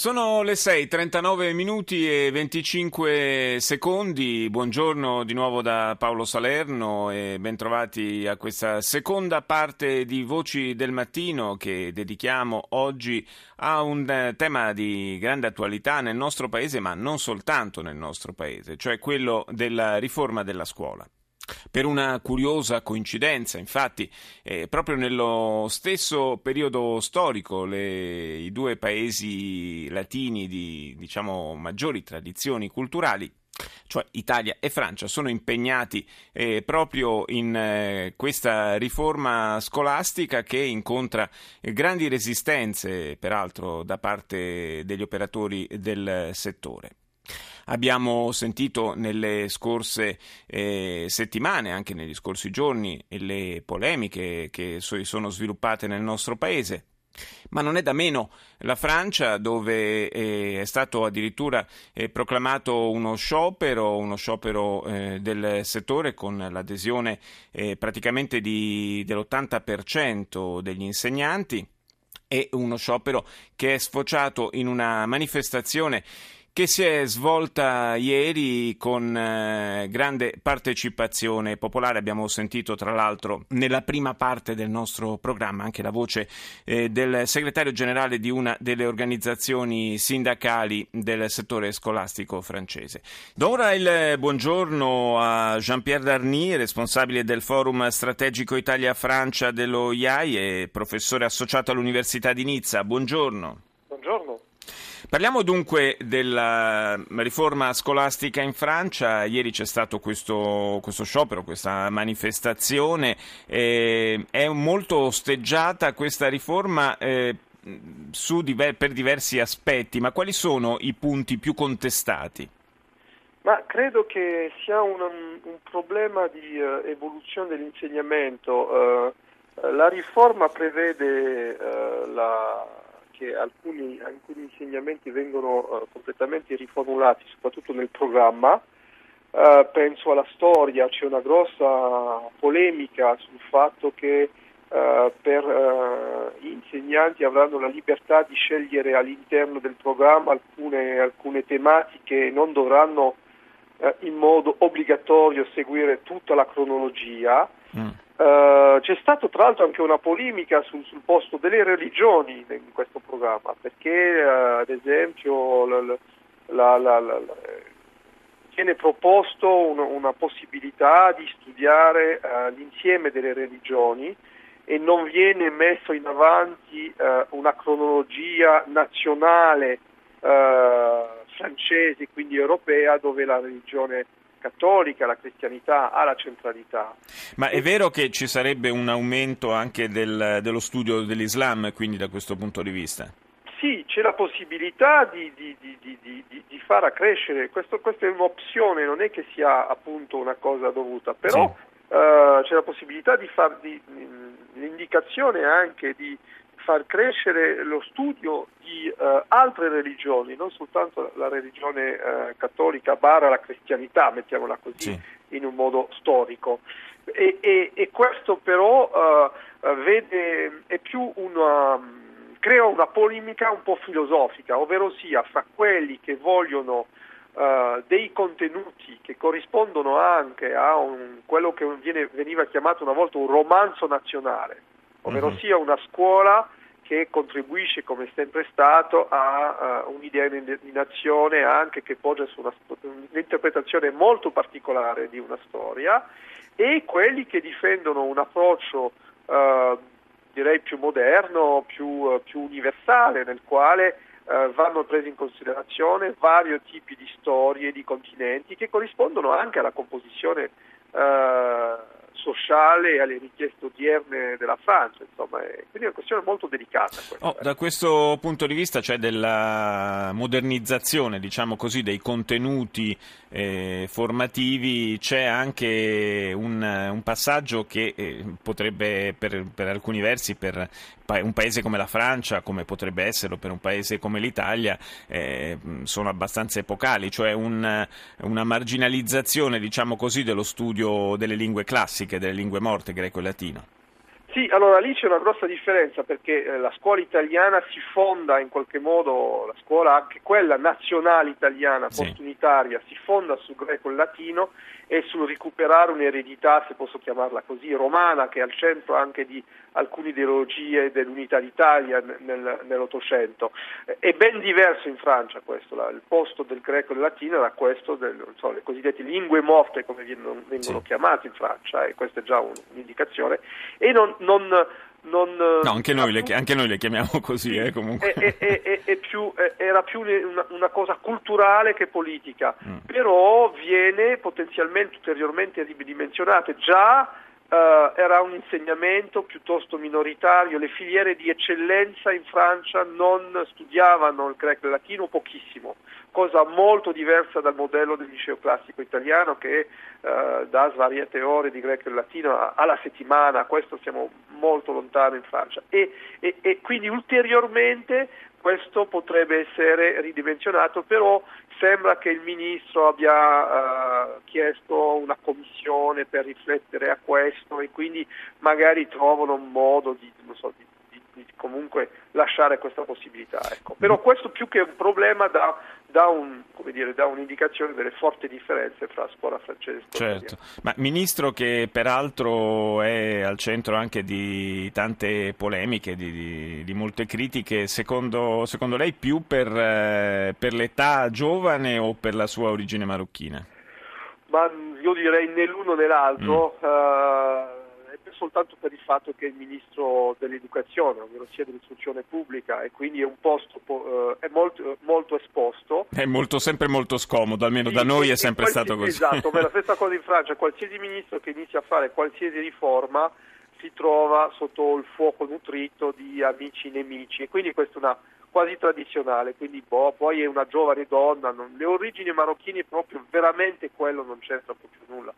Sono le 6, 39 minuti e 25 secondi. Buongiorno di nuovo da Paolo Salerno e bentrovati a questa seconda parte di Voci del Mattino che dedichiamo oggi a un tema di grande attualità nel nostro paese, ma non soltanto nel nostro paese, cioè quello della riforma della scuola. Per una curiosa coincidenza, infatti, eh, proprio nello stesso periodo storico le, i due paesi latini di diciamo, maggiori tradizioni culturali cioè Italia e Francia, sono impegnati eh, proprio in eh, questa riforma scolastica che incontra grandi resistenze, peraltro, da parte degli operatori del settore. Abbiamo sentito nelle scorse eh, settimane, anche negli scorsi giorni, le polemiche che si sono sviluppate nel nostro paese. Ma non è da meno la Francia dove eh, è stato addirittura eh, proclamato uno sciopero, uno sciopero eh, del settore con l'adesione praticamente di, dell'80% degli insegnanti e uno sciopero che è sfociato in una manifestazione che si è svolta ieri con eh, grande partecipazione popolare. Abbiamo sentito tra l'altro nella prima parte del nostro programma anche la voce eh, del segretario generale di una delle organizzazioni sindacali del settore scolastico francese. Do ora il buongiorno a Jean-Pierre Darny, responsabile del Forum Strategico Italia-Francia dello IAI e professore associato all'Università di Nizza. Buongiorno. Parliamo dunque della riforma scolastica in Francia. Ieri c'è stato questo, questo sciopero, questa manifestazione. Eh, è molto osteggiata questa riforma eh, diver- per diversi aspetti, ma quali sono i punti più contestati? Ma credo che sia un, un problema di uh, evoluzione dell'insegnamento. Uh, la riforma prevede uh, la che alcuni, alcuni insegnamenti vengono uh, completamente riformulati, soprattutto nel programma. Uh, penso alla storia, c'è una grossa polemica sul fatto che uh, per gli insegnanti avranno la libertà di scegliere all'interno del programma alcune, alcune tematiche, non dovranno in modo obbligatorio seguire tutta la cronologia. Mm. Uh, c'è stata tra l'altro anche una polemica sul, sul, posto delle religioni in questo programma, perché uh, ad esempio la, la, la, viene proposto un, una possibilità di studiare uh, l'insieme delle religioni e non viene messo in avanti una cronologia nazionale francese, quindi europea, dove la religione cattolica, la cristianità ha la centralità. Ma è vero che ci sarebbe un aumento anche del, dello studio dell'Islam, quindi da questo punto di vista? Sì, c'è la possibilità di, di, di, di far accrescere, questo, questa è un'opzione, non è che sia appunto una cosa dovuta, però sì. uh, c'è la possibilità di fare l'indicazione anche di far crescere lo studio di uh, altre religioni, non soltanto la religione uh, cattolica barra la cristianità, mettiamola così, sì. in un modo storico. E, e, e questo però uh, vede, è più una, crea una polemica un po' filosofica, ovvero sia fra quelli che vogliono dei contenuti che corrispondono anche a un, quello che viene, veniva chiamato una volta un romanzo nazionale, ovvero mm-hmm. sia una scuola che contribuisce come sempre stato a uh, un'idea di nazione anche che poggia su una, un'interpretazione molto particolare di una storia e quelli che difendono un approccio uh, direi più moderno, più, uh, più universale nel quale vanno presi in considerazione vari tipi di storie, di continenti che corrispondono anche alla composizione sociale alle richieste odierne della Francia, insomma, quindi è una questione molto delicata. Oh, da questo punto di vista, cioè della modernizzazione, diciamo così, dei contenuti eh, formativi, c'è anche un, un passaggio che eh, potrebbe per, per, alcuni versi, per un paese come la Francia, come potrebbe esserlo per un paese come l'Italia, eh, sono abbastanza epocali, cioè un, una marginalizzazione, diciamo così, dello studio delle lingue classiche, delle lingue morte greco e latino. Sì, allora lì c'è una grossa differenza perché eh, la scuola italiana si fonda in qualche modo, la scuola anche quella nazionale italiana, post-unitaria, sì. si fonda sul greco e latino e sul recuperare un'eredità, se posso chiamarla così, romana, che è al centro anche di alcune ideologie dell'unità d'Italia nel, nell'Ottocento. È ben diverso in Francia questo, la, il posto del greco e del latino era questo delle so, cosiddette lingue morte, come vengono, vengono sì. chiamate in Francia, e questa è già un, un'indicazione, e non, non non, no, anche noi, le, anche noi, le, chiamiamo così, eh, comunque. È, è, è più, era più una, una, cosa culturale che politica, mm. però viene potenzialmente ulteriormente ridimensionata. Già Uh, era un insegnamento piuttosto minoritario, le filiere di eccellenza in Francia non studiavano il greco e il latino pochissimo, cosa molto diversa dal modello del liceo classico italiano che uh, dà svariate ore di greco e latino alla settimana, questo siamo molto lontani in Francia. E, e, e quindi ulteriormente questo potrebbe essere ridimensionato, però sembra che il Ministro abbia uh, chiesto una commissione per riflettere a questo e quindi magari trovano un modo di, so, di, di, comunque lasciare questa possibilità. Ecco. Però questo più che un problema da dà, un, dire, dà, un'indicazione delle forti differenze fra scuola francese e scuola certo. Ma Ministro che peraltro è al centro anche di tante polemiche, di, di, di molte critiche, secondo, secondo, lei più per, eh, per, l'età giovane o per la sua origine marocchina? Ma io direi né l'uno né l'altro. Mm. Uh, soltanto per il fatto che è il ministro dell'educazione, ovvero sia dell'istruzione pubblica e quindi è un posto uh, è molto, molto, esposto. È molto, sempre molto scomodo, almeno sì, da noi è sempre stato così. Esatto, ma la stessa cosa in Francia, qualsiasi ministro che inizia a fare qualsiasi riforma si trova sotto il fuoco nutrito di amici e nemici e quindi questa è una quasi tradizionale, quindi boh, poi è una giovane donna, non, le origini marocchine proprio veramente quello non c'entra proprio nulla,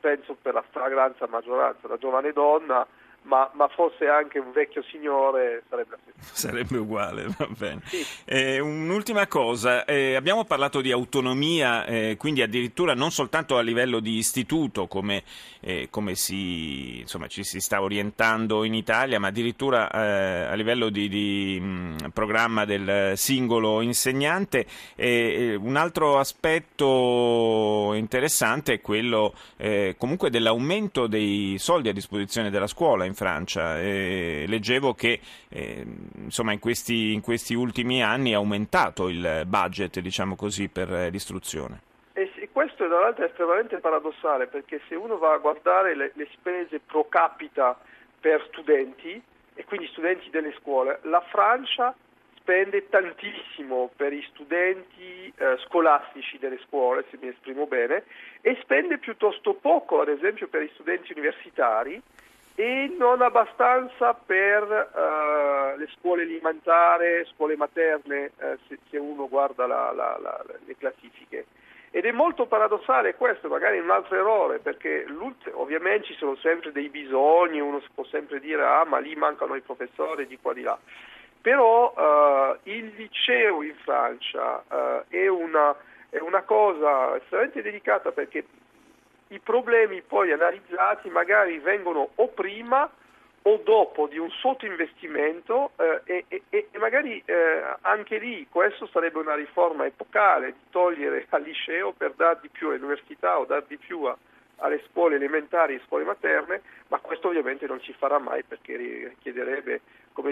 penso per la stragrande maggioranza, la giovane donna ma, ma, fosse anche un vecchio signore sarebbe. Sarebbe uguale, va bene. Sì. Eh, un'ultima cosa, eh, abbiamo parlato di autonomia, eh, quindi addirittura non soltanto a livello di istituto, come, eh, come si, insomma, ci si sta orientando in Italia, ma addirittura eh, a livello di, di mh, mm, programma del singolo insegnante. un altro aspetto interessante è quello comunque dell'aumento dei soldi a disposizione della scuola in Francia. E leggevo che eh, insomma, in, questi, in, questi, ultimi anni è aumentato il budget diciamo così, per l'istruzione. E sì, questo tra l'altro è estremamente paradossale perché se uno va a guardare le, le spese pro capita per studenti e quindi studenti delle scuole, la Francia spende tantissimo per i studenti eh, scolastici delle scuole, se mi esprimo bene, e spende piuttosto poco, ad esempio, per i studenti universitari e non abbastanza per uh, le scuole elementari, scuole materne, uh, se, se, uno guarda la, la, la, le classifiche. Ed è molto paradossale questo, magari un altro errore, perché ovviamente ci sono sempre dei bisogni, uno può sempre dire ah ma lì mancano i professori di qua di là, però uh, il liceo in Francia è una, è una cosa estremamente delicata perché i problemi poi analizzati magari vengono o prima o dopo di un sottoinvestimento eh, e, e, e, magari eh, anche lì questo sarebbe una riforma epocale di togliere al liceo per dar di più all'università o dar di più a, alle scuole elementari e scuole materne, ma questo ovviamente non si farà mai perché richiederebbe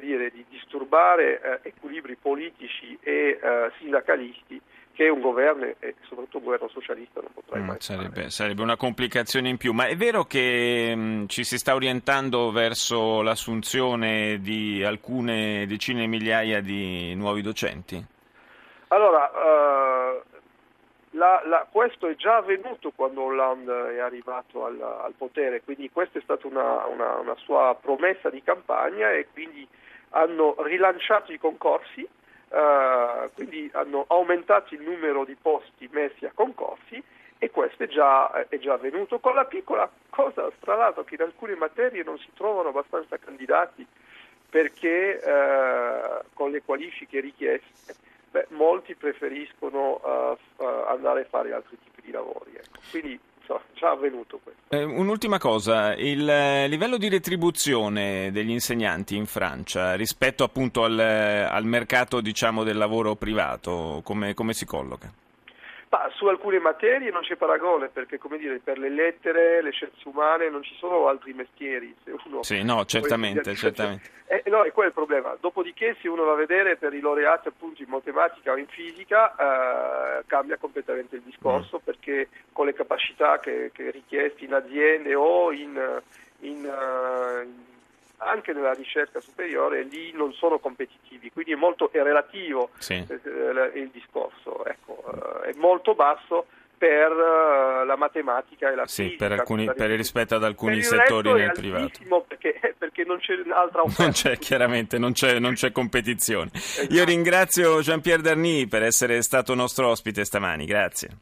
dire, di disturbare eh, equilibri politici e eh, sindacalisti che un governo e soprattutto un governo socialista non potrà mm, mai sarebbe. Sarebbe una complicazione in più, ma è vero che mh, mm, ci si sta orientando verso l'assunzione di alcune decine di migliaia di nuovi docenti? Allora, uh, la, la, questo è già avvenuto quando Hollande è arrivato al, al potere, quindi questa è stata una, una, una sua promessa di campagna e quindi hanno rilanciato i concorsi Uh, quindi hanno aumentato il numero di posti messi a concorsi e questo è già, è già, avvenuto, con la piccola cosa, tra l'altro, che in alcune materie non si trovano abbastanza candidati perché eh, con le qualifiche richieste beh, molti preferiscono uh, andare a fare altri tipi di lavori. Ecco. Quindi già avvenuto questo. Eh, un'ultima cosa, il eh, livello di retribuzione degli insegnanti in Francia rispetto appunto al, al mercato diciamo, del lavoro privato, come, come si colloca? Ma su alcune materie non c'è paragone perché come dire, per le lettere, le scienze umane non ci sono altri mestieri. Se uno sì, no, certamente, certamente. Eh, no, è quello il problema. Dopodiché se uno va a vedere per i laureati appunto in matematica o in fisica eh, cambia completamente il discorso mm. perché con le capacità che, che richiesti in aziende o in, in, uh, in anche nella ricerca superiore lì non sono competitivi, quindi è molto è relativo sì. eh, il discorso, ecco, eh, è molto basso per la matematica e la sì, fisica. Per, alcuni, per rispetto ad alcuni settori nel privato. Perché, perché non c'è altra offerta. Non c'è, chiaramente, non c'è, non c'è competizione. Esatto. Io ringrazio Jean-Pierre Darny per essere stato nostro ospite stamani, grazie.